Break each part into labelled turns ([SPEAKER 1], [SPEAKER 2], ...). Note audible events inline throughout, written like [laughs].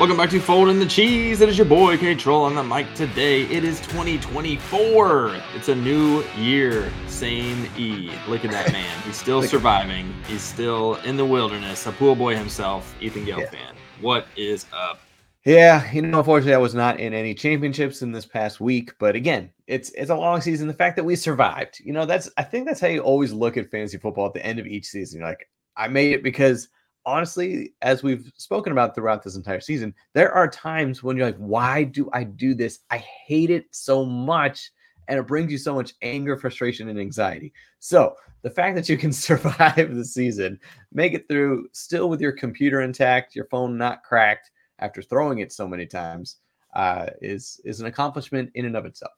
[SPEAKER 1] Welcome back to Fold in the Cheese. It is your boy K Troll on the mic today. It is 2024. It's a new year. Same E. Look at that [laughs] man. He's still surviving. He's still in the wilderness. A pool boy himself, Ethan Gale
[SPEAKER 2] Yeah.
[SPEAKER 1] fan. What is up?
[SPEAKER 2] Yeah, you know, unfortunately, I was not in any championships in this past week. But again, it's it's a long season. The fact that we survived, you know, that's I think that's how you always look at fantasy football at the end of each season. You're like, I made it because honestly, as we've spoken about throughout this entire season, there are times when you're like, why do I do this? I hate it so much. And it brings you so much anger, frustration, and anxiety. So the fact that you can [laughs] survive the season, make it through still with your computer intact, your phone not cracked after throwing it so many times, uh, is is an accomplishment in and of itself.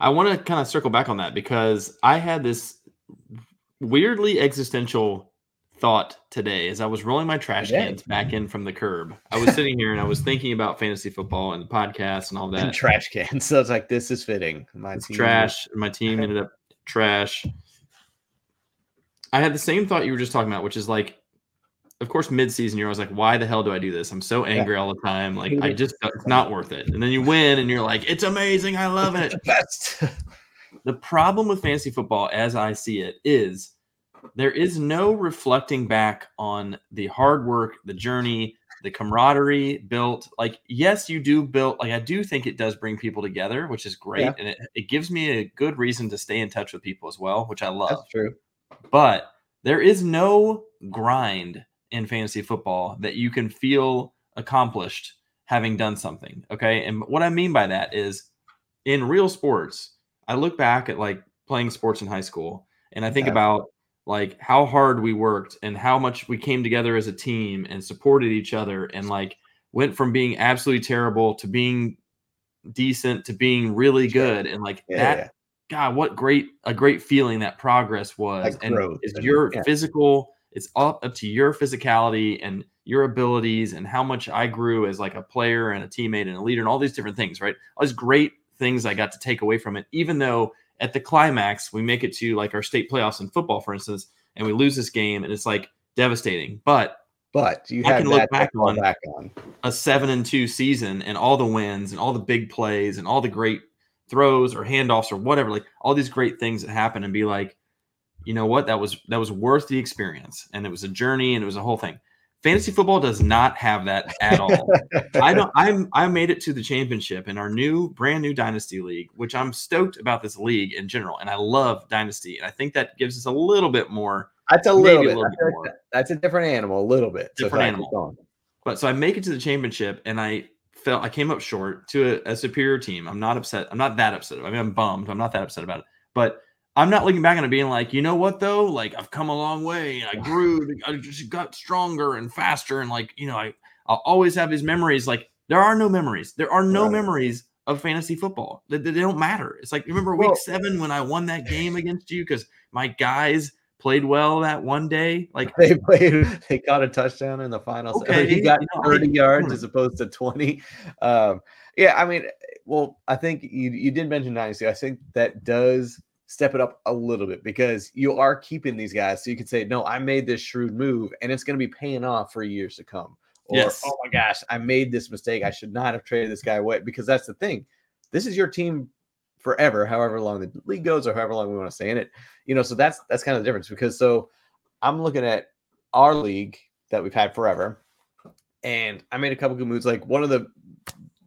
[SPEAKER 1] I want to kind of circle back on that because I had this weirdly existential thought today as I was rolling my trash
[SPEAKER 2] Today?
[SPEAKER 1] cans back in from the curb. I was sitting here and I was thinking about fantasy football and the podcast and all that.
[SPEAKER 2] And trash cans. [laughs] So it's like this is fitting. My
[SPEAKER 1] It's
[SPEAKER 2] team-
[SPEAKER 1] trash. My team [laughs] ended up trash. I had the same thought you were just talking about, which is like, of course, mid-season you're always like, why the hell do I do this? I'm so angry all the time. Like, I [laughs] just it's not worth it. And then you win, and you're like, it's amazing. I love it.
[SPEAKER 2] the best.
[SPEAKER 1] The problem with fantasy football, as I see it, is there is no reflecting back on the hard work, the journey, the camaraderie built. Like, yes, you do build, like, I do think it does bring people together, which is great.
[SPEAKER 2] Yeah.
[SPEAKER 1] And it, it gives me a good reason to stay in touch with people as well, which I love.
[SPEAKER 2] That's true.
[SPEAKER 1] But there is no grind in fantasy football that you can feel accomplished having done something. Okay. And what I mean by that is in real sports, I look back at like playing sports in high school and I think
[SPEAKER 2] Yeah.
[SPEAKER 1] about like how hard we worked and how much we came together as a team and supported each other and like went from being absolutely terrible to being decent to being really good and like
[SPEAKER 2] Yeah,
[SPEAKER 1] that
[SPEAKER 2] yeah.
[SPEAKER 1] God, what great a great feeling that progress was.
[SPEAKER 2] Like
[SPEAKER 1] and it's your
[SPEAKER 2] yeah.
[SPEAKER 1] physical, it's up, up to your physicality and your abilities and how much I grew as like a player and a teammate and a leader and all these different things, right? All these great things I got to take away from it, even though at the climax we make it to like our state playoffs in football, for instance, and we lose this game and it's like devastating. But
[SPEAKER 2] But you
[SPEAKER 1] I can look back on-
[SPEAKER 2] back on.
[SPEAKER 1] a seven and two season and all the wins and all the big plays and all the great throws or handoffs or whatever, like all these great things that happen and be like, you know what, that was that was worth the experience and it was a journey and it was a whole thing. Fantasy football does not have that at all. [laughs] I don't I'm I made it to the championship in our new brand new dynasty league, which I'm stoked about this league in general. And I love dynasty. And I think that gives us a little bit more
[SPEAKER 2] That's a little
[SPEAKER 1] a
[SPEAKER 2] bit.
[SPEAKER 1] little
[SPEAKER 2] I
[SPEAKER 1] bit more.
[SPEAKER 2] that's a different animal, a little bit. So
[SPEAKER 1] Different
[SPEAKER 2] keep
[SPEAKER 1] animal. But so I make it to the championship and I felt I came up short to a, a superior team. I'm not upset. I'm not that upset. I mean, I'm bummed. I'm not that upset about it. But I'm not looking back on it being like, you know what though? Like I've come a long way and I grew. I just got stronger and faster. And like, you know, I I'll always have these memories. Like there are no memories. There are no
[SPEAKER 2] Right.
[SPEAKER 1] memories of fantasy football. They, they don't matter. It's like remember week
[SPEAKER 2] Well-
[SPEAKER 1] seven when I won that game [laughs] against you because my guys played well that one day. Like
[SPEAKER 2] They played. They caught a touchdown in the final.
[SPEAKER 1] Okay,
[SPEAKER 2] he got
[SPEAKER 1] you know, I-
[SPEAKER 2] 30 yards
[SPEAKER 1] hmm.
[SPEAKER 2] as opposed to 20. Um, yeah, I mean, well, I think you you did mention dynasty. I think that does step it up a little bit because you are keeping these guys, so you can say, "No, I made this shrewd move, and it's going to be paying off for years to come." Or,
[SPEAKER 1] Yes.
[SPEAKER 2] "Oh my gosh, I made this mistake. I should not have traded this guy away." Because that's the thing. This is your team forever, however long the league goes, or however long we want to stay in it. You know, so that's that's kind of the difference. Because so I'm looking at our league that we've had forever, and I made a couple good moves. Like one of the,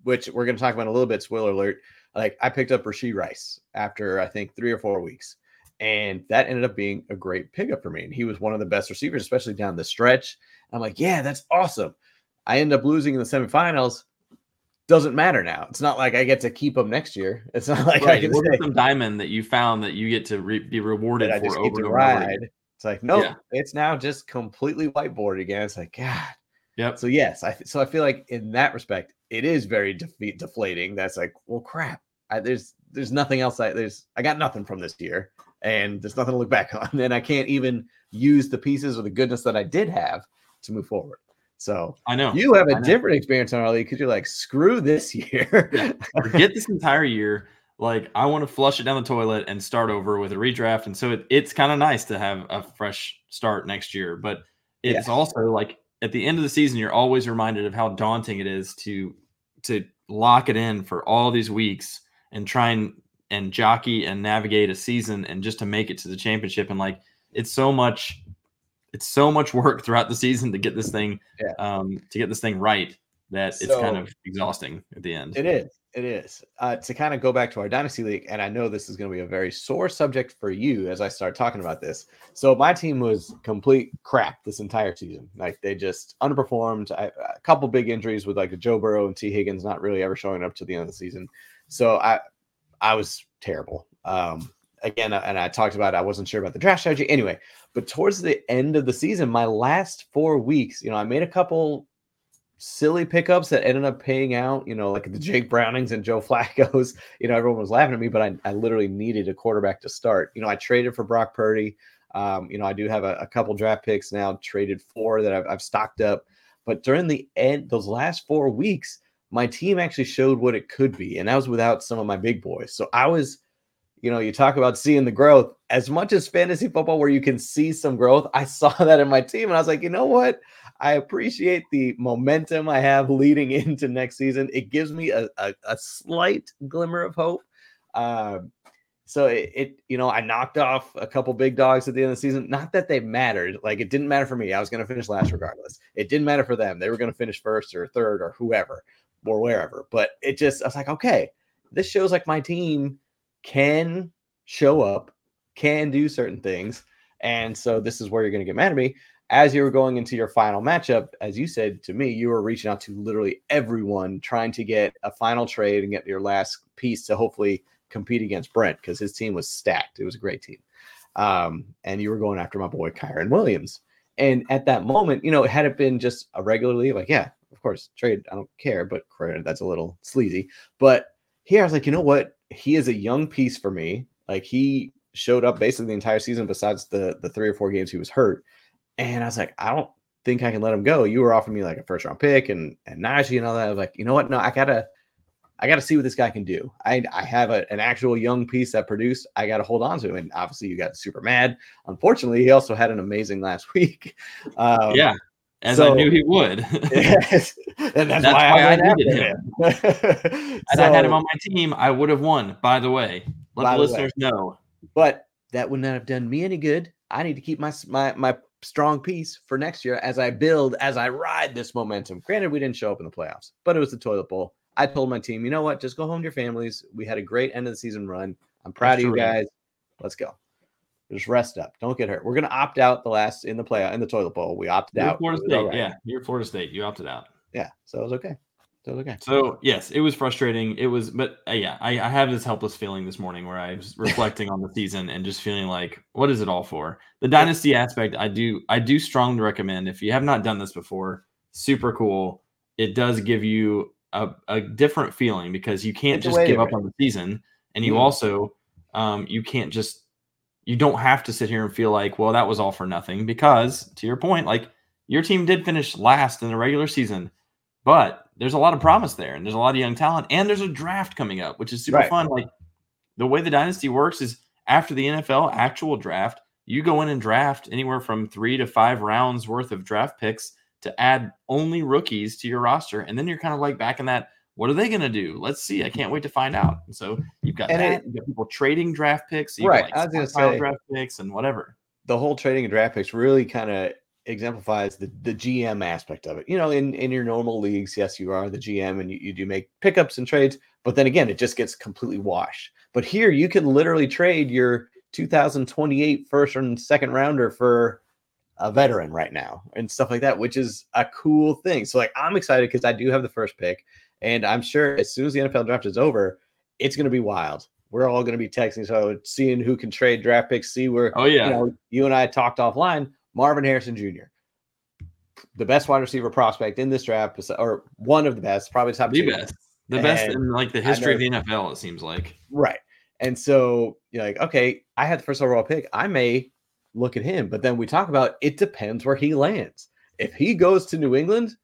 [SPEAKER 2] which we're going to talk about in a little bit. Spoiler alert! Like I picked up Rasheed Rice after I think three or four weeks, and that ended up being a great pickup for me. And he was one of the best receivers, especially down the stretch. I'm like, yeah, that's awesome. I end up losing in the semifinals. Doesn't matter now. It's not like I get to keep him next year. [laughs] It's not like I
[SPEAKER 1] right, it
[SPEAKER 2] can say
[SPEAKER 1] some diamond that you found that you get to re- be rewarded for over
[SPEAKER 2] get
[SPEAKER 1] and over. over
[SPEAKER 2] ride.
[SPEAKER 1] again.
[SPEAKER 2] It's like, no,
[SPEAKER 1] Yeah.
[SPEAKER 2] it's now just completely whiteboard again. It's like, God.
[SPEAKER 1] Yep.
[SPEAKER 2] So yes, I so I feel like in that respect, it is very defeat deflating. That's like, well, crap. I, there's there's nothing else. I there's I got nothing from this year, and there's nothing to look back [laughs] on. And I can't even use the pieces or the goodness that I did have to move forward. So
[SPEAKER 1] I know.
[SPEAKER 2] you have a different experience on our league because you're like, screw this [laughs] year.
[SPEAKER 1] Yeah. Forget this entire year. Like I want to flush it down the toilet and start over with a redraft. And so it, it's kind of nice to have a fresh start next year. But it's also like at the end of the season, you're always reminded of how daunting it is to to lock it in for all these weeks and try and and jockey and navigate a season and just to make it to the championship and like it's so much it's so much work throughout the season to get this thing
[SPEAKER 2] Yeah.
[SPEAKER 1] um to get this thing right that it's kind of exhausting at the end.
[SPEAKER 2] It is. It is. Uh, to kind of go back to our dynasty league, and I know this is going to be a very sore subject for you as I start talking about this. So my team was complete crap this entire season. Like they just underperformed. I, a couple big injuries with like Joe Burrow and Tee Higgins not really ever showing up to the end of the season. So I, I was terrible. Um, again, and I talked about I wasn't sure about the draft strategy anyway. But towards the end of the season, my last four weeks, you know, I made a couple silly pickups that ended up paying out, you know, like the Jake Brownings and Joe [laughs] Flacco's. You know, everyone was laughing at me, but I, I literally needed a quarterback to start. You know, I traded for Brock Purdy. Um, you know, I do have a, a couple draft picks now, traded for that I've, I've stocked up. But during the end, those last four weeks, my team actually showed what it could be. And that was without some of my big boys. So I was, you know, you talk about seeing the growth as much as fantasy football, where you can see some growth. I [laughs] saw that in my team, and I was like, you know what? I appreciate the momentum I have leading [laughs] into next season. It gives me a, a, a slight glimmer of hope. Um, so it, it, you know, I knocked off a couple big dogs at the end of the season. Not that they mattered. Like it didn't matter for me. I was going to finish last regardless. It didn't matter for them. They were going to finish first or third or whoever or wherever. But it just, I was like, okay, this shows like my team can show up, can do certain things. And so this is where you're going to get mad at me. As you were going into your final matchup, as you said to me, you were reaching out to literally everyone trying to get a final trade and get your last piece to hopefully compete against Brent because his team was stacked. It was a great team. Um, and you were going after my boy Kyren Williams. And at that moment, you know, had it been just a regular league, like, yeah, course, trade, I don't care, but credit, that's a little sleazy. But here I was like, you know what? He is a young piece for me. Like he showed up basically the entire season besides the the three or four games he was hurt. And I was like, I don't think I can let him go. You were offering me like a first round pick and and Najee and all that. I was like, you know what? No, I gotta I gotta see what this guy can do. I I have a, an actual young piece that produced. I gotta hold on to him. And obviously you got super mad. Unfortunately, he also had an amazing last [laughs] week. Um,
[SPEAKER 1] yeah, as I knew he would. [laughs]
[SPEAKER 2] Yes. and that's,
[SPEAKER 1] That's
[SPEAKER 2] why,
[SPEAKER 1] why
[SPEAKER 2] I,
[SPEAKER 1] I needed
[SPEAKER 2] him.
[SPEAKER 1] Had [laughs] I had him on my team, I would have won. By the way, let the
[SPEAKER 2] way.
[SPEAKER 1] listeners know.
[SPEAKER 2] but that would not have done me any good. I need to keep my my my strong piece for next year as I build, as I ride this momentum. Granted, we didn't show up in the playoffs, but it was the toilet bowl. I told my team, you know what? Just go home to your families. We had a great end of the season run. I'm proud
[SPEAKER 1] That's
[SPEAKER 2] of you
[SPEAKER 1] terrific.
[SPEAKER 2] guys. Let's go. Just rest up. Don't get hurt. We're gonna opt out the last in the play in the toilet bowl. We opted
[SPEAKER 1] You're
[SPEAKER 2] out.
[SPEAKER 1] Florida
[SPEAKER 2] It was all
[SPEAKER 1] State.
[SPEAKER 2] right.
[SPEAKER 1] Yeah, you're Florida State. You opted out.
[SPEAKER 2] yeah. So it was okay. So it was okay.
[SPEAKER 1] So yes, it was frustrating. It was, but uh, yeah, I, I have this helpless feeling this morning where I was [laughs] reflecting on the season and just feeling like, what is it all for? The dynasty aspect, I do, I do strongly recommend. If you have not done this before, super cool. It does give you a, a different feeling because you can't
[SPEAKER 2] It's
[SPEAKER 1] just give up on the season, and you
[SPEAKER 2] Mhm.
[SPEAKER 1] also, um, you can't just, you don't have to sit here and feel like, well, that was all for nothing. Because to your point, like your team did finish last in the regular season, but there's a lot of promise there, and there's a lot of young talent, and there's a draft coming up, which is super
[SPEAKER 2] Right.
[SPEAKER 1] fun. Like the way the dynasty works is after the NFL actual draft, you go in and draft anywhere from three to five rounds worth of draft picks to add only rookies to your roster, and then you're kind of like back in that. What are they going to do? Let's see. I can't wait to find out. And so you've got
[SPEAKER 2] And
[SPEAKER 1] that.
[SPEAKER 2] it-
[SPEAKER 1] you've got people trading draft picks.
[SPEAKER 2] Right,
[SPEAKER 1] like
[SPEAKER 2] I was gonna
[SPEAKER 1] stockpile
[SPEAKER 2] say-
[SPEAKER 1] draft picks and whatever.
[SPEAKER 2] the whole trading and draft picks really kind of exemplifies the, the GM aspect of it. You know, in, in your normal leagues, yes, you are the GM and you, you do make pickups and trades, but then again, it just gets completely washed. But here you can literally trade your 2028 first and second rounder for a veteran right now and stuff like that, which is a cool thing. So like I'm excited because I do have the first pick, and I'm sure as soon as the NFL draft is over, it's gonna be wild. We're all gonna be texting, so seeing who can trade draft picks, see where
[SPEAKER 1] Oh yeah,
[SPEAKER 2] you know, you and I talked offline. Marvin Harrison Jr., the best wide receiver prospect in this draft, or one of the best, probably top
[SPEAKER 1] the
[SPEAKER 2] two.
[SPEAKER 1] best, the best in like the history of the NFL. It seems like.
[SPEAKER 2] Right. And so you're like, okay, I had the first overall pick. I may look at him, but then we talk about it depends where he lands. If he goes to New England,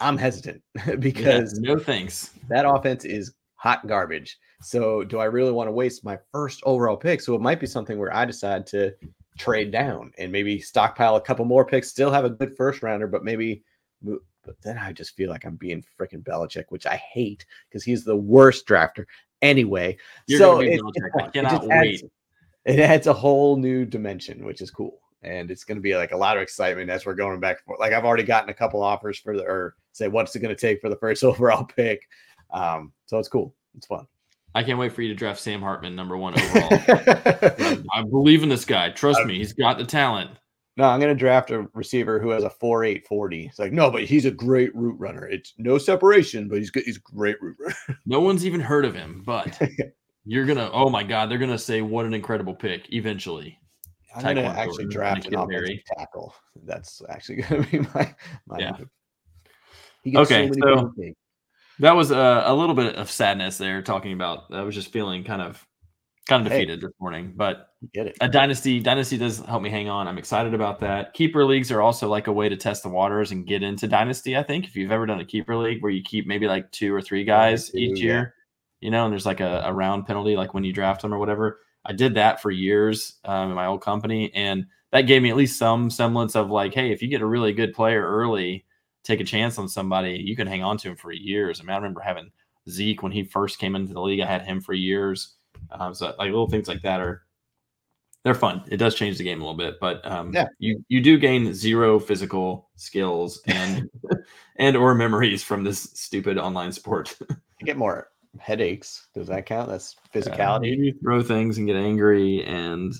[SPEAKER 2] I'm hesitant [laughs]
[SPEAKER 1] Yeah,
[SPEAKER 2] because
[SPEAKER 1] no thanks.
[SPEAKER 2] that offense is hot garbage. So do I really want to waste my first overall pick? So it might be something where I decide to trade down and maybe stockpile a couple more picks, still have a good first rounder, but maybe. But then I just feel like I'm being freaking Belichick, which I hate because he's the worst drafter anyway.
[SPEAKER 1] You're
[SPEAKER 2] so it,
[SPEAKER 1] Belichick.
[SPEAKER 2] it's
[SPEAKER 1] I
[SPEAKER 2] fun. [laughs] It
[SPEAKER 1] cannot
[SPEAKER 2] adds-
[SPEAKER 1] wait.
[SPEAKER 2] it adds a whole new dimension, which is cool. And it's going to be like a lot of excitement as we're going back and forth. Like I've already gotten a couple offers for the, or say, what's it going to take for the first [laughs] overall pick? Um, so it's cool. It's fun.
[SPEAKER 1] I can't wait for you to draft Sam Hartman number one overall. [laughs] I, I believe in this guy. Trust me, he's got the talent.
[SPEAKER 2] no, I'm going to draft a receiver who has a 4 8 40. It's like, no, but he's a great route runner. It's no separation, but he's good. He's a great route runner. [laughs]
[SPEAKER 1] No one's even heard of him, but you're gonna. Oh my God, they're gonna say what an incredible pick eventually.
[SPEAKER 2] I'm going to actually draft an offensive tackle. [laughs] That's actually [laughs] going to be my, my
[SPEAKER 1] Yeah.
[SPEAKER 2] He gets
[SPEAKER 1] Okay,
[SPEAKER 2] many
[SPEAKER 1] so- That was a, a little bit of sadness there, talking about. I was just feeling kind of, kind of
[SPEAKER 2] Hey.
[SPEAKER 1] defeated this morning, but
[SPEAKER 2] get it.
[SPEAKER 1] a dynasty dynasty does help me hang on i'm excited about that keeper leagues are also like a way to test the waters and get into dynasty i think if you've ever done a keeper league where you keep maybe like two or three guys each
[SPEAKER 2] yeah.
[SPEAKER 1] year you know and there's like a, a round penalty like when you draft them or whatever i did that for years um, in my old company and that gave me at least some semblance of like hey if you get a really good player early take a chance on somebody you can hang on to him for years i mean i remember having zeke when he first came into the league i had him for years um, so like little things like that are they're fun. It does change the game a little bit, but um,
[SPEAKER 2] Yeah.
[SPEAKER 1] you you do gain zero physical skills and [laughs] and or memories from this stupid online sport. [laughs]
[SPEAKER 2] You get more headaches. Does that count? That's physicality.
[SPEAKER 1] you throw things and get angry and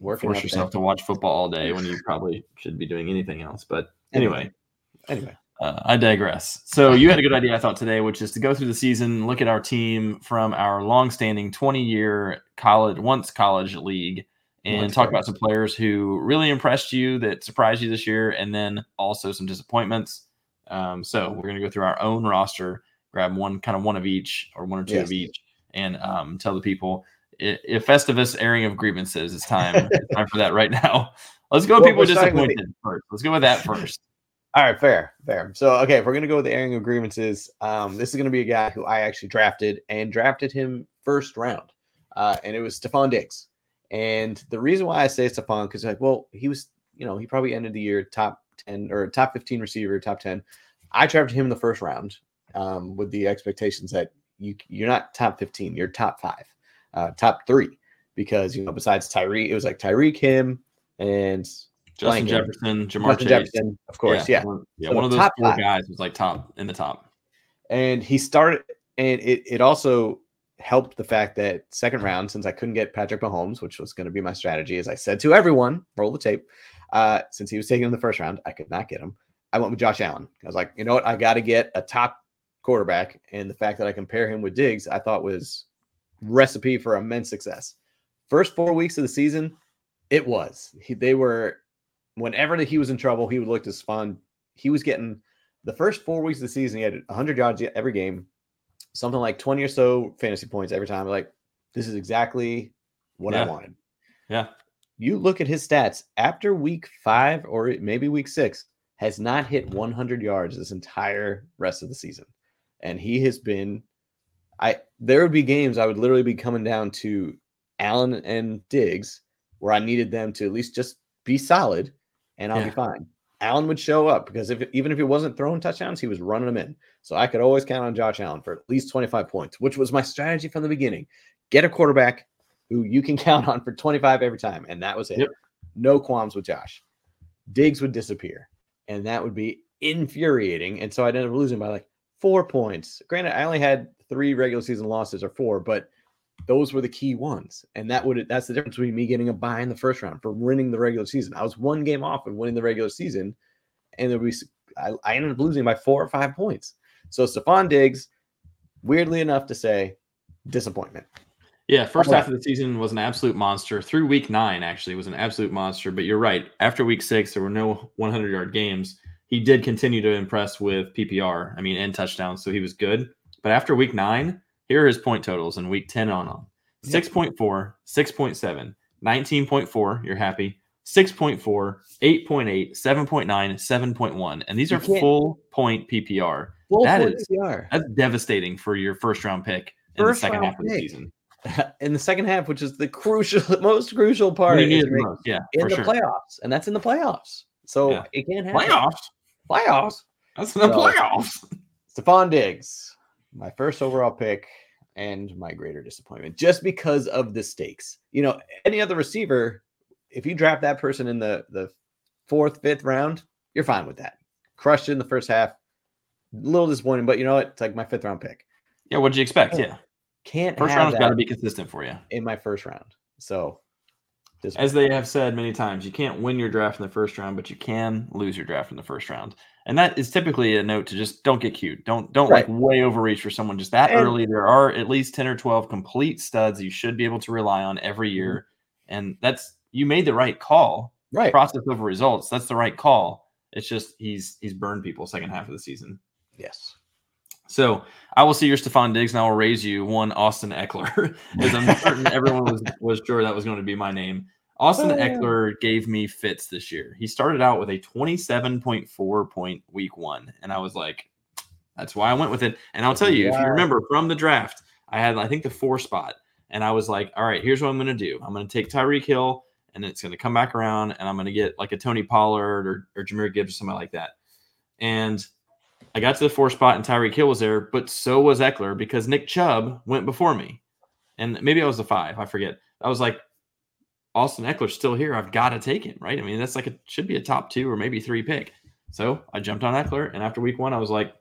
[SPEAKER 2] working
[SPEAKER 1] force yourself to watch football all day when you probably should be doing anything else. But anyway,
[SPEAKER 2] Anyway,
[SPEAKER 1] uh, I digress. So you had a good idea, I thought, today, which is to go through the season, look at our team from our long-standing 20-year college, once college league, and
[SPEAKER 2] Once
[SPEAKER 1] talk
[SPEAKER 2] college.
[SPEAKER 1] about some players who really impressed you, that surprised you this year, and then also some disappointments. Um, so we're going to go through our own roster, grab one kind of one of each or one or two
[SPEAKER 2] Yes.
[SPEAKER 1] of each, and um, tell the people if Festivus airing of grievances. It's time. it's time for that right now. [laughs] Let's go. with
[SPEAKER 2] Well,
[SPEAKER 1] people
[SPEAKER 2] we're with
[SPEAKER 1] first. Let's go with that first. [laughs]
[SPEAKER 2] all right, fair, fair. So, okay, if we're gonna go with the airing of grievances, um, this is gonna be a guy who I actually drafted and drafted him first round, uh, and it was Stefon Diggs. And the reason why I say Stefon because like, well, he was, you know, he probably ended the year top ten or top fifteen receiver, top ten. I drafted him in the first round um, with the expectations that you you're not top fifteen, you're top five, uh, top three, because you know besides Tyree, it was like Tyreek, him, and
[SPEAKER 1] Justin. Jefferson, Ja'Marr
[SPEAKER 2] Justin
[SPEAKER 1] Chase.
[SPEAKER 2] Jefferson, of course, yeah.
[SPEAKER 1] one, yeah,
[SPEAKER 2] So
[SPEAKER 1] one of those
[SPEAKER 2] top
[SPEAKER 1] four
[SPEAKER 2] five.
[SPEAKER 1] guys was like top in the top.
[SPEAKER 2] and he started and it, it also helped the fact that second round since i couldn't get patrick mahomes which was going to be my strategy as i said to everyone roll the tape uh, since he was taken in the first round i could not get him i went with josh allen i was like you know what i got to get a top quarterback and the fact that i compare him with diggs i thought was recipe for immense success first four weeks of the season it was he, they were whenever that he was in trouble he would look to spawn he was getting the first four weeks of the season, he had 100 yards every game, something like 20 or so fantasy points every time. Like, this is exactly what I wanted.
[SPEAKER 1] Yeah.
[SPEAKER 2] You look at his stats after week five or maybe week six, has not hit 100 yards this entire rest of the season. And he has been, I, there would be games I would literally be coming down to Allen and Diggs where I needed them to at least just be solid and I'll
[SPEAKER 1] Yeah.
[SPEAKER 2] be fine. Allen would show up because if even if he wasn't throwing touchdowns, he was running them in. So I could always count on Josh Allen for at least 25 points, which was my strategy from the beginning. Get a quarterback who you can [laughs] count on for 25 every time. And that was it.
[SPEAKER 1] Yep.
[SPEAKER 2] No qualms with Josh. Diggs would disappear. And that would be infuriating. And so I'd end up losing by like four points. Granted, I only had three regular season losses or four, but those were the key ones. And that would that's the difference between me getting a buy in the first round for winning the regular season. I was one game off of winning the regular season, and there was I, I ended up losing by four or five points. So Stefon Diggs, weirdly enough to say, disappointment.
[SPEAKER 1] Yeah, first half of the season was an absolute monster. Through week nine, actually, was an absolute monster. But you're right. After week six, there were no 100 yard games. He did continue to impress with PPR, I mean, and touchdowns. So he was good. But after week nine, here are his point totals in week 10 on on 6.4, 6.7, 19.4. You're happy. 6.4, 8.8, 7.9, 7.1. And these are full point PPR.
[SPEAKER 2] Full
[SPEAKER 1] That
[SPEAKER 2] point
[SPEAKER 1] is-
[SPEAKER 2] PPR.
[SPEAKER 1] That's devastating for your first round pick in
[SPEAKER 2] First
[SPEAKER 1] the second half of the
[SPEAKER 2] pick.
[SPEAKER 1] season. [laughs]
[SPEAKER 2] in the second half, which is the crucial, [laughs] most crucial part, is
[SPEAKER 1] need it the
[SPEAKER 2] make-
[SPEAKER 1] most, yeah,
[SPEAKER 2] in the
[SPEAKER 1] sure.
[SPEAKER 2] playoffs, and that's in the playoffs. So
[SPEAKER 1] Yeah.
[SPEAKER 2] it can't happen.
[SPEAKER 1] Playoffs.
[SPEAKER 2] Playoffs.
[SPEAKER 1] That's in the
[SPEAKER 2] So-
[SPEAKER 1] playoffs.
[SPEAKER 2] Stefon Diggs, my first overall pick, and my greater disappointment, just because of the stakes. You know, any other receiver, if you draft that person in the the fourth, fifth round, you're fine with that. Crushed in the first half. A little disappointing, but you know what? It's like my fifth round pick.
[SPEAKER 1] Yeah, what'd you expect?
[SPEAKER 2] Yeah.
[SPEAKER 1] Yeah,
[SPEAKER 2] Can't
[SPEAKER 1] first round's got to be consistent for you.
[SPEAKER 2] in my first round. So,
[SPEAKER 1] As they have said many times, you can't win your draft in the first round, but you can lose your draft in the first round. And that is typically a note to just don't get cute. Don't don't
[SPEAKER 2] Right.
[SPEAKER 1] like way overreach for someone just that
[SPEAKER 2] And-
[SPEAKER 1] early. There are at least 10 or 12 complete studs you should be able to rely on every
[SPEAKER 2] Mm-hmm.
[SPEAKER 1] year. And that's you made the right call.
[SPEAKER 2] right.
[SPEAKER 1] Process over results. That's the right call. It's just he's he's burned people second half of the season.
[SPEAKER 2] Yes.
[SPEAKER 1] So I will see your Stefon Diggs and I will raise you one Austin Ekeler, [laughs] as I'm certain everyone was [laughs] was sure that was going to be my name. Austin
[SPEAKER 2] Oh.
[SPEAKER 1] Ekeler gave me fits this year. He started out with a 27.4 point week one, and I was like, that's why I went with it. And I'll tell you, if you remember from the draft, I had I think the four spot, and I was like, all right, here's what I'm going to do. I'm going to take Tyreek Hill, and it's going to come back around, and I'm going to get like a Tony Pollard or or Jahmyr Gibbs or something like that. And I got to the four spot and Tyreek Hill was there, but so was Ekeler because Nick Chubb went before me. And maybe I was the five, I forget. I was like, Austin Ekeler's still here. I've got to take him, right? I mean, that's like it should be a top two or maybe three pick. So I jumped on Ekeler, and after week one, I was like,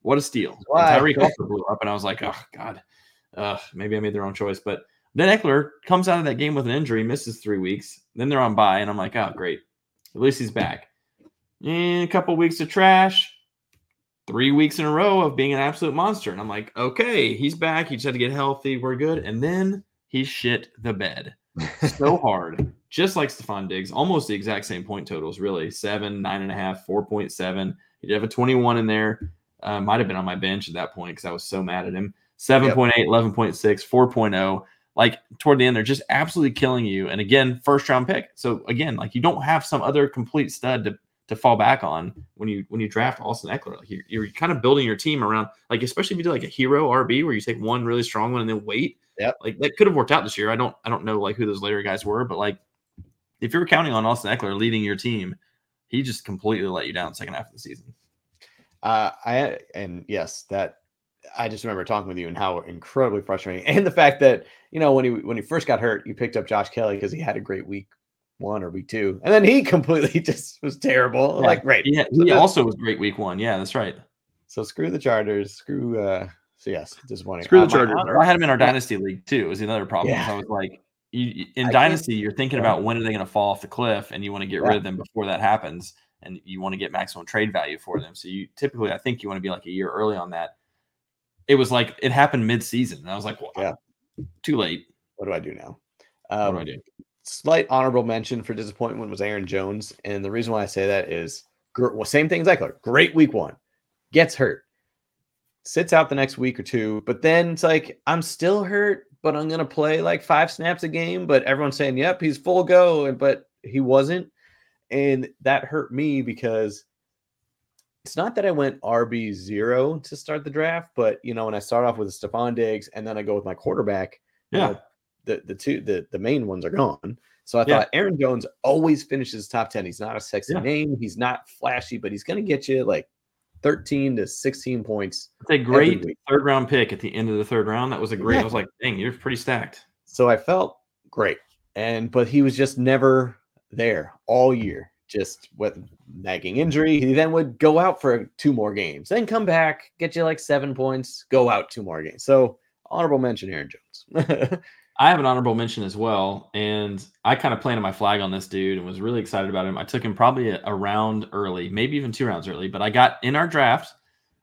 [SPEAKER 1] what a steal. And
[SPEAKER 2] Why?
[SPEAKER 1] Tyreek also blew up, and I was like, oh God, uh, maybe I made the wrong choice. But then Ekeler comes out of that game with an injury, misses three weeks. Then they're on bye, and I'm like, oh great, at least he's back. Eh, a couple weeks of trash, three weeks in a row of being an absolute monster. And I'm like, okay, he's back. He just had to get healthy. We're good. And then he shit the bed so [laughs] hard, just like Stefon Diggs, almost the exact same point totals, really seven, nine and a half, 4.7. He did have a 21 in there. Uh, might have been on my bench at that point because I was so mad at him. 7.8, 11.6, 4.0. Like toward the end, they're just absolutely killing you. And again, first round pick. So again, like you don't have some other complete stud to to fall back on when you when you draft Austin Ekeler. Like you're, you're kind of building your team around like especially if you do like a hero RB where you take one really strong one and then wait.
[SPEAKER 2] Yeah,
[SPEAKER 1] Like that could have worked out this year. I don't I don't know like who those later guys were, but like if you were counting on Austin Ekeler leading your team, he just completely let you down second half of the season.
[SPEAKER 2] Uh, I and yes, that I just remember talking with you and how incredibly frustrating, [laughs] and the fact that you know when he when he first got hurt, you picked up Josh Kelley because he had a great week one or week two, and then he [laughs] completely just was terrible.
[SPEAKER 1] Yeah.
[SPEAKER 2] Like great,
[SPEAKER 1] He,
[SPEAKER 2] So
[SPEAKER 1] he also was great week one. Yeah, that's right.
[SPEAKER 2] so screw the Chargers, screw. uh So yes, disappointing.
[SPEAKER 1] Screw
[SPEAKER 2] Uh,
[SPEAKER 1] the Chargers.
[SPEAKER 2] honor-
[SPEAKER 1] I had him in our
[SPEAKER 2] Yeah.
[SPEAKER 1] dynasty league too. It was another problem.
[SPEAKER 2] Yeah.
[SPEAKER 1] I was like, you, in
[SPEAKER 2] I
[SPEAKER 1] dynasty, you're thinking
[SPEAKER 2] Yeah.
[SPEAKER 1] about when are they going to fall off the cliff, and you want to get
[SPEAKER 2] Yeah.
[SPEAKER 1] rid of them before that happens, and you want to get maximum trade value for them. So you typically, I think you want to be like a year early on that. It was like it happened mid-season, and I was like, well,
[SPEAKER 2] Yeah.
[SPEAKER 1] too late.
[SPEAKER 2] What do I do now?
[SPEAKER 1] What
[SPEAKER 2] Um,
[SPEAKER 1] do I do?
[SPEAKER 2] Slight honorable mention for disappointment was Aaron Jones, and the reason why I say that is well, same thing as Ekeler. Great week one, gets hurt, sits out the next week or two, but then it's like I'm still hurt, but I'm gonna play like five snaps a game. But everyone's saying, "Yep, he's full go," and but he wasn't, and that hurt me because it's not that I went RB zero to start the draft, but you know when I start off with Stefon Diggs and then I go with my quarterback, you
[SPEAKER 1] Yeah.
[SPEAKER 2] know, the the two the the main ones are gone. So I
[SPEAKER 1] Yeah.
[SPEAKER 2] thought Aaron Jones always finishes top 10. He's not a sexy
[SPEAKER 1] Yeah.
[SPEAKER 2] name, he's not flashy, but he's gonna get you like 13 to 16 points.
[SPEAKER 1] It's a great third round pick at the end of the third round. That was a great.
[SPEAKER 2] Yeah.
[SPEAKER 1] I was like, dang, you're pretty stacked.
[SPEAKER 2] So I felt great. And but he was just never there all year, just with nagging injury. He then would go out for two more games, then come back, get you like seven points, go out two more games. So honorable mention Aaron Jones. [laughs]
[SPEAKER 1] I have an honorable mention as well, and I kind of planted my flag on this dude and was really excited about him. I took him probably a, a round early, maybe even two rounds early, but I got in our draft.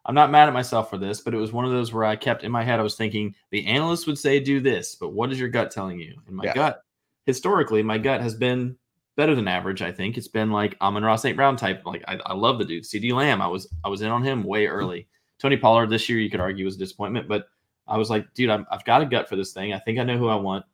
[SPEAKER 1] I'm not mad at myself for this, but it was one of those where I kept in my head, I was thinking the analysts would say do this, but what is your gut telling you? And my
[SPEAKER 2] Yeah.
[SPEAKER 1] gut, historically, my gut has been better than average. I think it's been like Amon-Ra St. Brown type. Like I, I love the dude. CeeDee Lamb, I was I was in on him way early. Tony Pollard this year, you could argue was a disappointment, but I was like, dude, I'm, I've got a gut for this thing. I think I know who I want.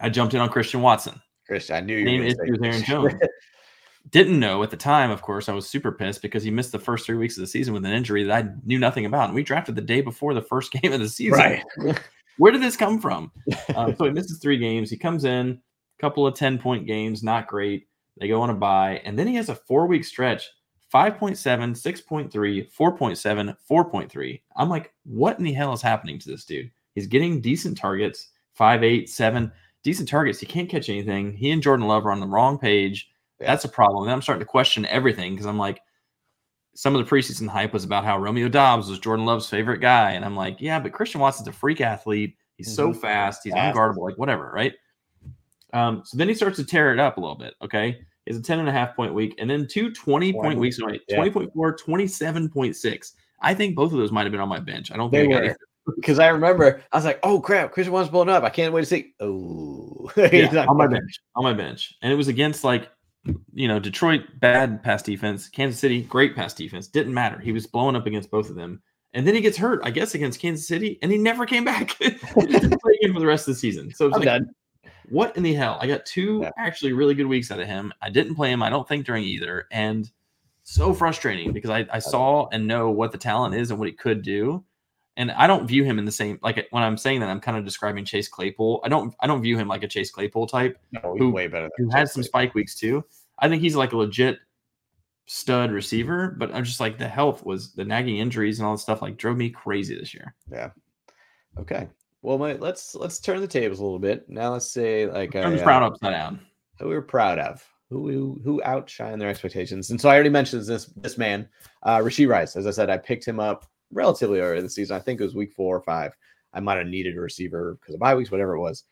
[SPEAKER 1] I jumped in on Christian Watson.
[SPEAKER 2] Christian, I knew you
[SPEAKER 1] Name
[SPEAKER 2] were gonna
[SPEAKER 1] issue
[SPEAKER 2] say
[SPEAKER 1] Aaron Jones. [laughs] Didn't know at the time, of course, I was super pissed because he missed the first three weeks of the season with an injury that I knew nothing about. And we drafted the day before the first [laughs] game of the season.
[SPEAKER 2] right. [laughs]
[SPEAKER 1] Where did this come from? Um, so he misses three games. He comes in, a couple of 10 point games, not great. They go on a bye. And then he has a four week stretch 5.7, 6.3, 4.7, 4.3. I'm like, what in the hell is happening to this dude? He's getting decent targets, 5, 8, 7, decent targets. He can't catch anything. He and Jordan Love are on the wrong page. Yeah. That's a problem. Then I'm starting to question everything because I'm like, some of the preseason hype was about how Romeo Doubs was Jordan Love's favorite guy. And I'm like, yeah, but Christian Watson's a freak athlete. He's mm-hmm. so fast. He's fast. unguardable, like whatever, right? Um, so then he starts to tear it up a little bit. Okay. Is a 10 and a half point week, and then two 20 point weeks, right? Yeah. 20.4, 27.6. I think both of those might have been on my bench. I don't
[SPEAKER 2] they
[SPEAKER 1] think
[SPEAKER 2] were. [laughs] Because I remember I was like, oh crap, Christian Watson's blowing up. I can't wait to see. Oh, [laughs]
[SPEAKER 1] yeah, on my bench. On my bench. And it was against like you know, Detroit, bad pass defense. Kansas City, great pass defense. Didn't matter. He was blowing up against both of them. And then he gets hurt, I guess, against Kansas City, and he never came back. [laughs] he didn't play again for the rest of the season. So it's like, done. What in the hell? I got two actually really good weeks out of him. I didn't play him, I don't think, during either. And so frustrating because I, I saw and know what the talent is and what he could do. And I don't view him in the same like when I'm saying that I'm kind of describing Chase Claypool. I don't I don't view him like a Chase Claypool type.
[SPEAKER 2] No, who, way better.
[SPEAKER 1] who has some spike weeks too. I think he's like a legit stud receiver, but I'm just like the health was the nagging injuries and all this stuff like drove me crazy this year.
[SPEAKER 2] Yeah. Okay. Well, my, let's let's turn the tables a little bit. Now let's say like
[SPEAKER 1] I'm uh, proud upside down.
[SPEAKER 2] Who we were proud of. Who, who who outshined their expectations. And so I already mentioned this this man, uh Rashee Rice. As I said, I picked him up relatively early in the season. I think it was week four or five. I might have needed a receiver because of bye weeks, whatever it was.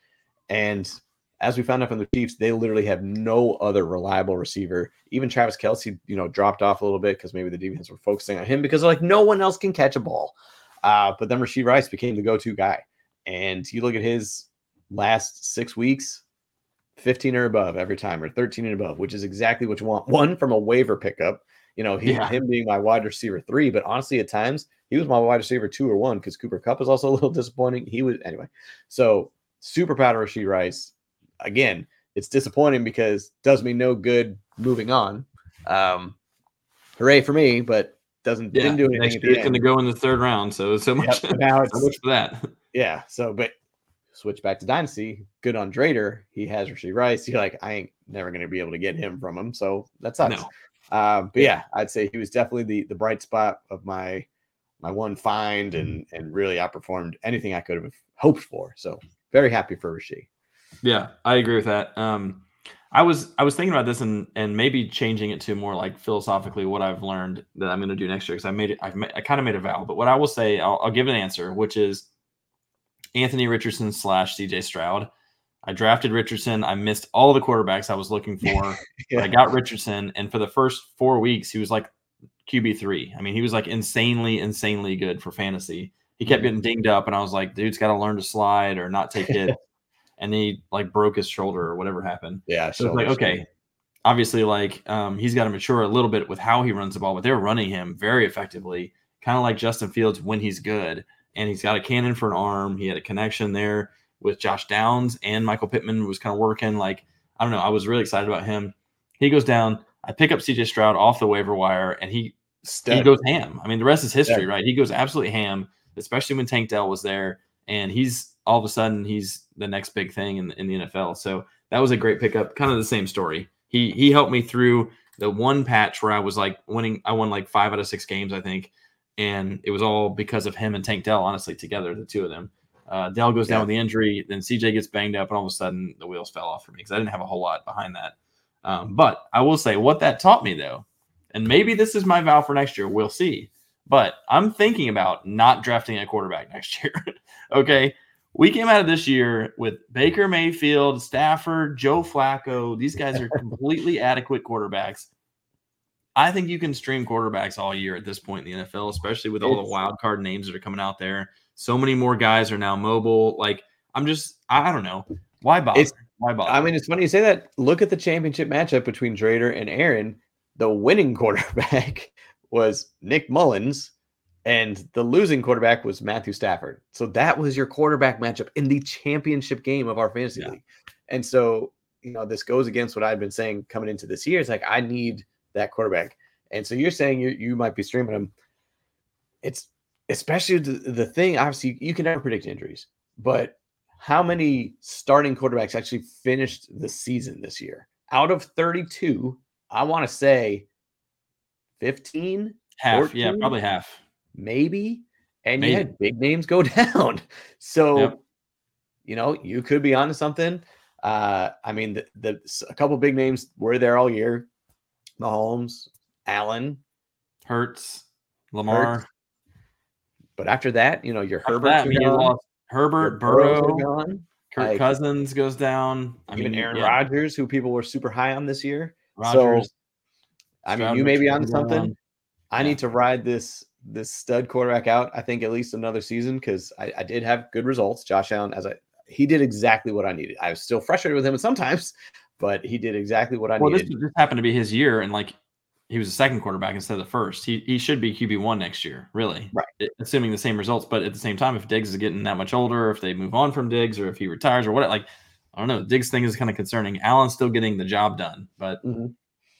[SPEAKER 2] And as we found out from the Chiefs, they literally have no other reliable receiver. Even Travis Kelce, you know, dropped off a little bit because maybe the defense were focusing on him because they're like no one else can catch a ball. Uh, but then Rashee Rice became the go-to guy. And you look at his last six weeks, 15 or above every time, or 13 and above, which is exactly what you want. One from a waiver pickup, you know, he, yeah. him being my wide receiver three, but honestly, at times he was my wide receiver two or one because Cooper Kupp is also [laughs] a little disappointing. He was anyway. So super proud of Rashee Rice again, it's disappointing because does me no good moving on. Um, hooray for me, but doesn't yeah, didn't do anything.
[SPEAKER 1] Next year it's going to go in the third round, so so much. Yep, now [laughs] it's so much for that.
[SPEAKER 2] Yeah. So, but switch back to dynasty. Good on Drader. He has Rashee Rice. You're like, I ain't never going to be able to get him from him. So that sucks. No. Uh, but yeah, I'd say he was definitely the the bright spot of my my one find and and really outperformed anything I could have hoped for. So very happy for Rashee.
[SPEAKER 1] Yeah, I agree with that. Um, I was I was thinking about this and and maybe changing it to more like philosophically what I've learned that I'm going to do next year because I made it I've made, I kind of made a vow, but what I will say I'll, I'll give an answer, which is Anthony Richardson slash CJ Stroud. I drafted Richardson. I missed all the quarterbacks I was looking [laughs] for. yeah. I got Richardson, and for the first four weeks, he was like QB three. I mean, he was like insanely, insanely good for fantasy. He kept mm-hmm. getting dinged up, and I was like, dude's got to learn to slide or not take hits [laughs] and he like broke his shoulder or whatever happened.
[SPEAKER 2] Yeah.
[SPEAKER 1] So like, okay, obviously, like um, he's got to mature a little bit with how he runs the ball, but they're running him very effectively, kind of like Justin Fields when he's good. And he's got a cannon for an arm. He had a connection there with Josh Downs and Michael Pittman was kind of working. Like, I don't know. I was really excited about him. He goes down. I pick up CJ Stroud off the waiver wire and he he goes ham. I mean, the rest is history, right? He goes absolutely ham, especially when Tank Dell was there. And he's all of a sudden he's the next big thing in, in the NFL. So that was a great pickup. Kind of the same story. He he helped me through the one patch where I was like winning. I won like five out of six games, I think, and it was all because of him and Tank Dell, honestly, together, the two of them. Uh, Dell goes yeah. down with the injury, then CJ gets banged up, and all of a sudden the wheels fell off for me because I didn't have a whole lot behind that. Um, but I will say what that taught me though, and maybe this is my vow for next year. We'll see. But I'm thinking about not drafting a quarterback [laughs] next year. okay we came out of this year with Baker Mayfield, Stafford, Joe Flacco. These guys are [laughs] completely adequate quarterbacks. I think you can stream quarterbacks all year at this point in the NFL, especially with all the wild card names that are coming out there. So many more guys are now mobile. Like I'm just, I don't know why bother.
[SPEAKER 2] It's,
[SPEAKER 1] why bother?
[SPEAKER 2] I mean, it's funny you say that. Look at the championship matchup between Drader and Aaron. The winning [laughs] quarterback was Nick Mullens, and the losing quarterback was Matthew Stafford. So that was your quarterback matchup in the championship game of our fantasy yeah. league. And so, you know, this goes against what I've been saying coming into this year. It's like I need that quarterback. And so you're saying you you might be streaming him. It's especially the, the thing, obviously, you can never predict injuries, but how many starting quarterbacks actually finished the season this year? Out of 32, I want to say 15,
[SPEAKER 1] Half, yeah, probably half.
[SPEAKER 2] maybe. And
[SPEAKER 1] Maybe.
[SPEAKER 2] you had big names go [laughs] down. So,
[SPEAKER 1] Yep.
[SPEAKER 2] you know, you could be onto something. Uh, I mean, the, the a couple big names were there all year. Mahomes, Allen,
[SPEAKER 1] Hurts, Lamar.
[SPEAKER 2] Hurts. but after that, you know, your
[SPEAKER 1] After
[SPEAKER 2] Herbert,
[SPEAKER 1] that, you lost Herbert, Burrow,
[SPEAKER 2] gone.
[SPEAKER 1] Kirk
[SPEAKER 2] like-
[SPEAKER 1] Cousins goes down. I
[SPEAKER 2] even
[SPEAKER 1] mean,
[SPEAKER 2] Aaron
[SPEAKER 1] yeah,
[SPEAKER 2] Rodgers, who people were super high on this year.
[SPEAKER 1] Rodgers.
[SPEAKER 2] So, I mean, you may be on something. I
[SPEAKER 1] Yeah.
[SPEAKER 2] need to ride this this stud quarterback out. I think at least another season because I, I did have good results. Josh Allen, as I he did exactly what I needed. I was still frustrated with him and sometimes, but he did exactly what I
[SPEAKER 1] Well, this,
[SPEAKER 2] needed.
[SPEAKER 1] this happened to be his year, and like he was a second quarterback instead of the first. He he should be QB one next year, really.
[SPEAKER 2] Right.
[SPEAKER 1] Assuming the same results, but at the same time, if Diggs is getting that much older, if they move on from Diggs, or if he retires, or what, like I don't know, Diggs thing is kind of concerning. Allen's still getting the job done, but
[SPEAKER 2] Mhm.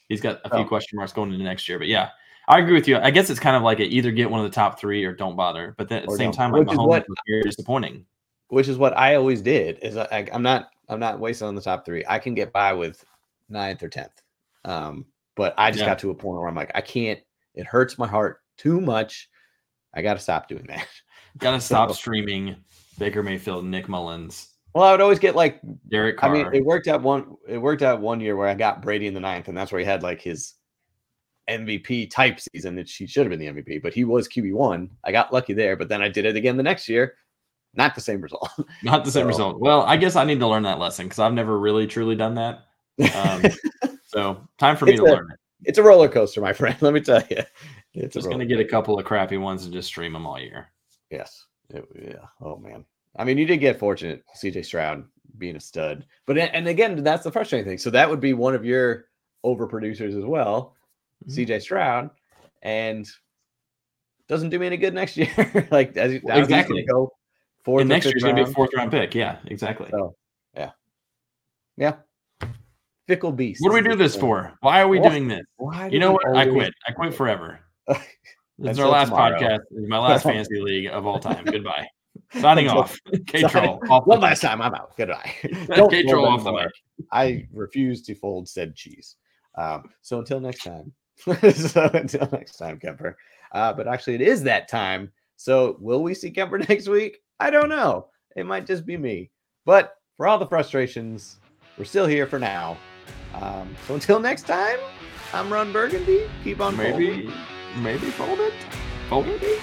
[SPEAKER 1] he's got a few
[SPEAKER 2] Oh.
[SPEAKER 1] question marks going into next year. But yeah, I agree with you. I guess it's kind of like a, either get one of the top three or don't bother. But then at the same
[SPEAKER 2] don't.
[SPEAKER 1] time, like
[SPEAKER 2] is what-
[SPEAKER 1] very disappointing.
[SPEAKER 2] Which is what I always did. Is I, I- I'm not I'm not wasting on the top three. I can get by with ninth or tenth. Um, but I just
[SPEAKER 1] Yeah.
[SPEAKER 2] got to a point where I'm like, I can't. It hurts my heart too much. I got to stop doing that. [laughs]
[SPEAKER 1] Got to stop
[SPEAKER 2] So-
[SPEAKER 1] streaming Baker Mayfield, Nick Mullens,
[SPEAKER 2] Well, I would always get like
[SPEAKER 1] Derek
[SPEAKER 2] I mean, it worked out one. It worked out one year where I got Brady in the ninth, and that's where he had like his MVP type season. That he should have been the MVP, but he was QB one. I got lucky there, but then I did it again the next year. Not the same result. [laughs]
[SPEAKER 1] Not the same
[SPEAKER 2] So-
[SPEAKER 1] result. Well, I guess I need to learn that lesson because I've never really truly done that. Um, [laughs] so time for me
[SPEAKER 2] It's
[SPEAKER 1] to
[SPEAKER 2] a-
[SPEAKER 1] learn it.
[SPEAKER 2] it's a roller coaster, my [laughs] friend. Let me tell you. It's
[SPEAKER 1] Just gonna get a couple of crappy ones and just stream them all year.
[SPEAKER 2] Yes. It- yeah. Oh man. I mean, you did get fortunate, CJ Stroud being a stud, but and again, that's the frustrating thing. So that would be one of your overproducers as well,
[SPEAKER 1] Mhm.
[SPEAKER 2] CJ Stroud, and doesn't do me any good next year. like as you,
[SPEAKER 1] Well,
[SPEAKER 2] now he's gonna
[SPEAKER 1] exactly.
[SPEAKER 2] go fourth.
[SPEAKER 1] And next year's gonna be a fourth round pick. Yeah, exactly.
[SPEAKER 2] So, yeah, yeah. Fickle beast.
[SPEAKER 1] What do we do this for? Why are we
[SPEAKER 2] Why-
[SPEAKER 1] doing this? You know what? I quit. I quit forever. [laughs] This is our last
[SPEAKER 2] tomorrow.
[SPEAKER 1] podcast. This is my last [laughs] fantasy league of all time. Goodbye. Signing off. [laughs] K Troll.
[SPEAKER 2] One last time, I'm out. Goodbye.
[SPEAKER 1] K Troll off the mic.
[SPEAKER 2] I refuse to fold said cheese. Um, so until next time. so until next time, Kemper. Uh, but actually, it is that time. So will we see Kemper next week? I don't know. It might just be me. But for all the frustrations, we're still here for now. Um, so until next time, I'm Ron Burgundy. Keep on folding.
[SPEAKER 1] Maybe, maybe fold it. Fold it.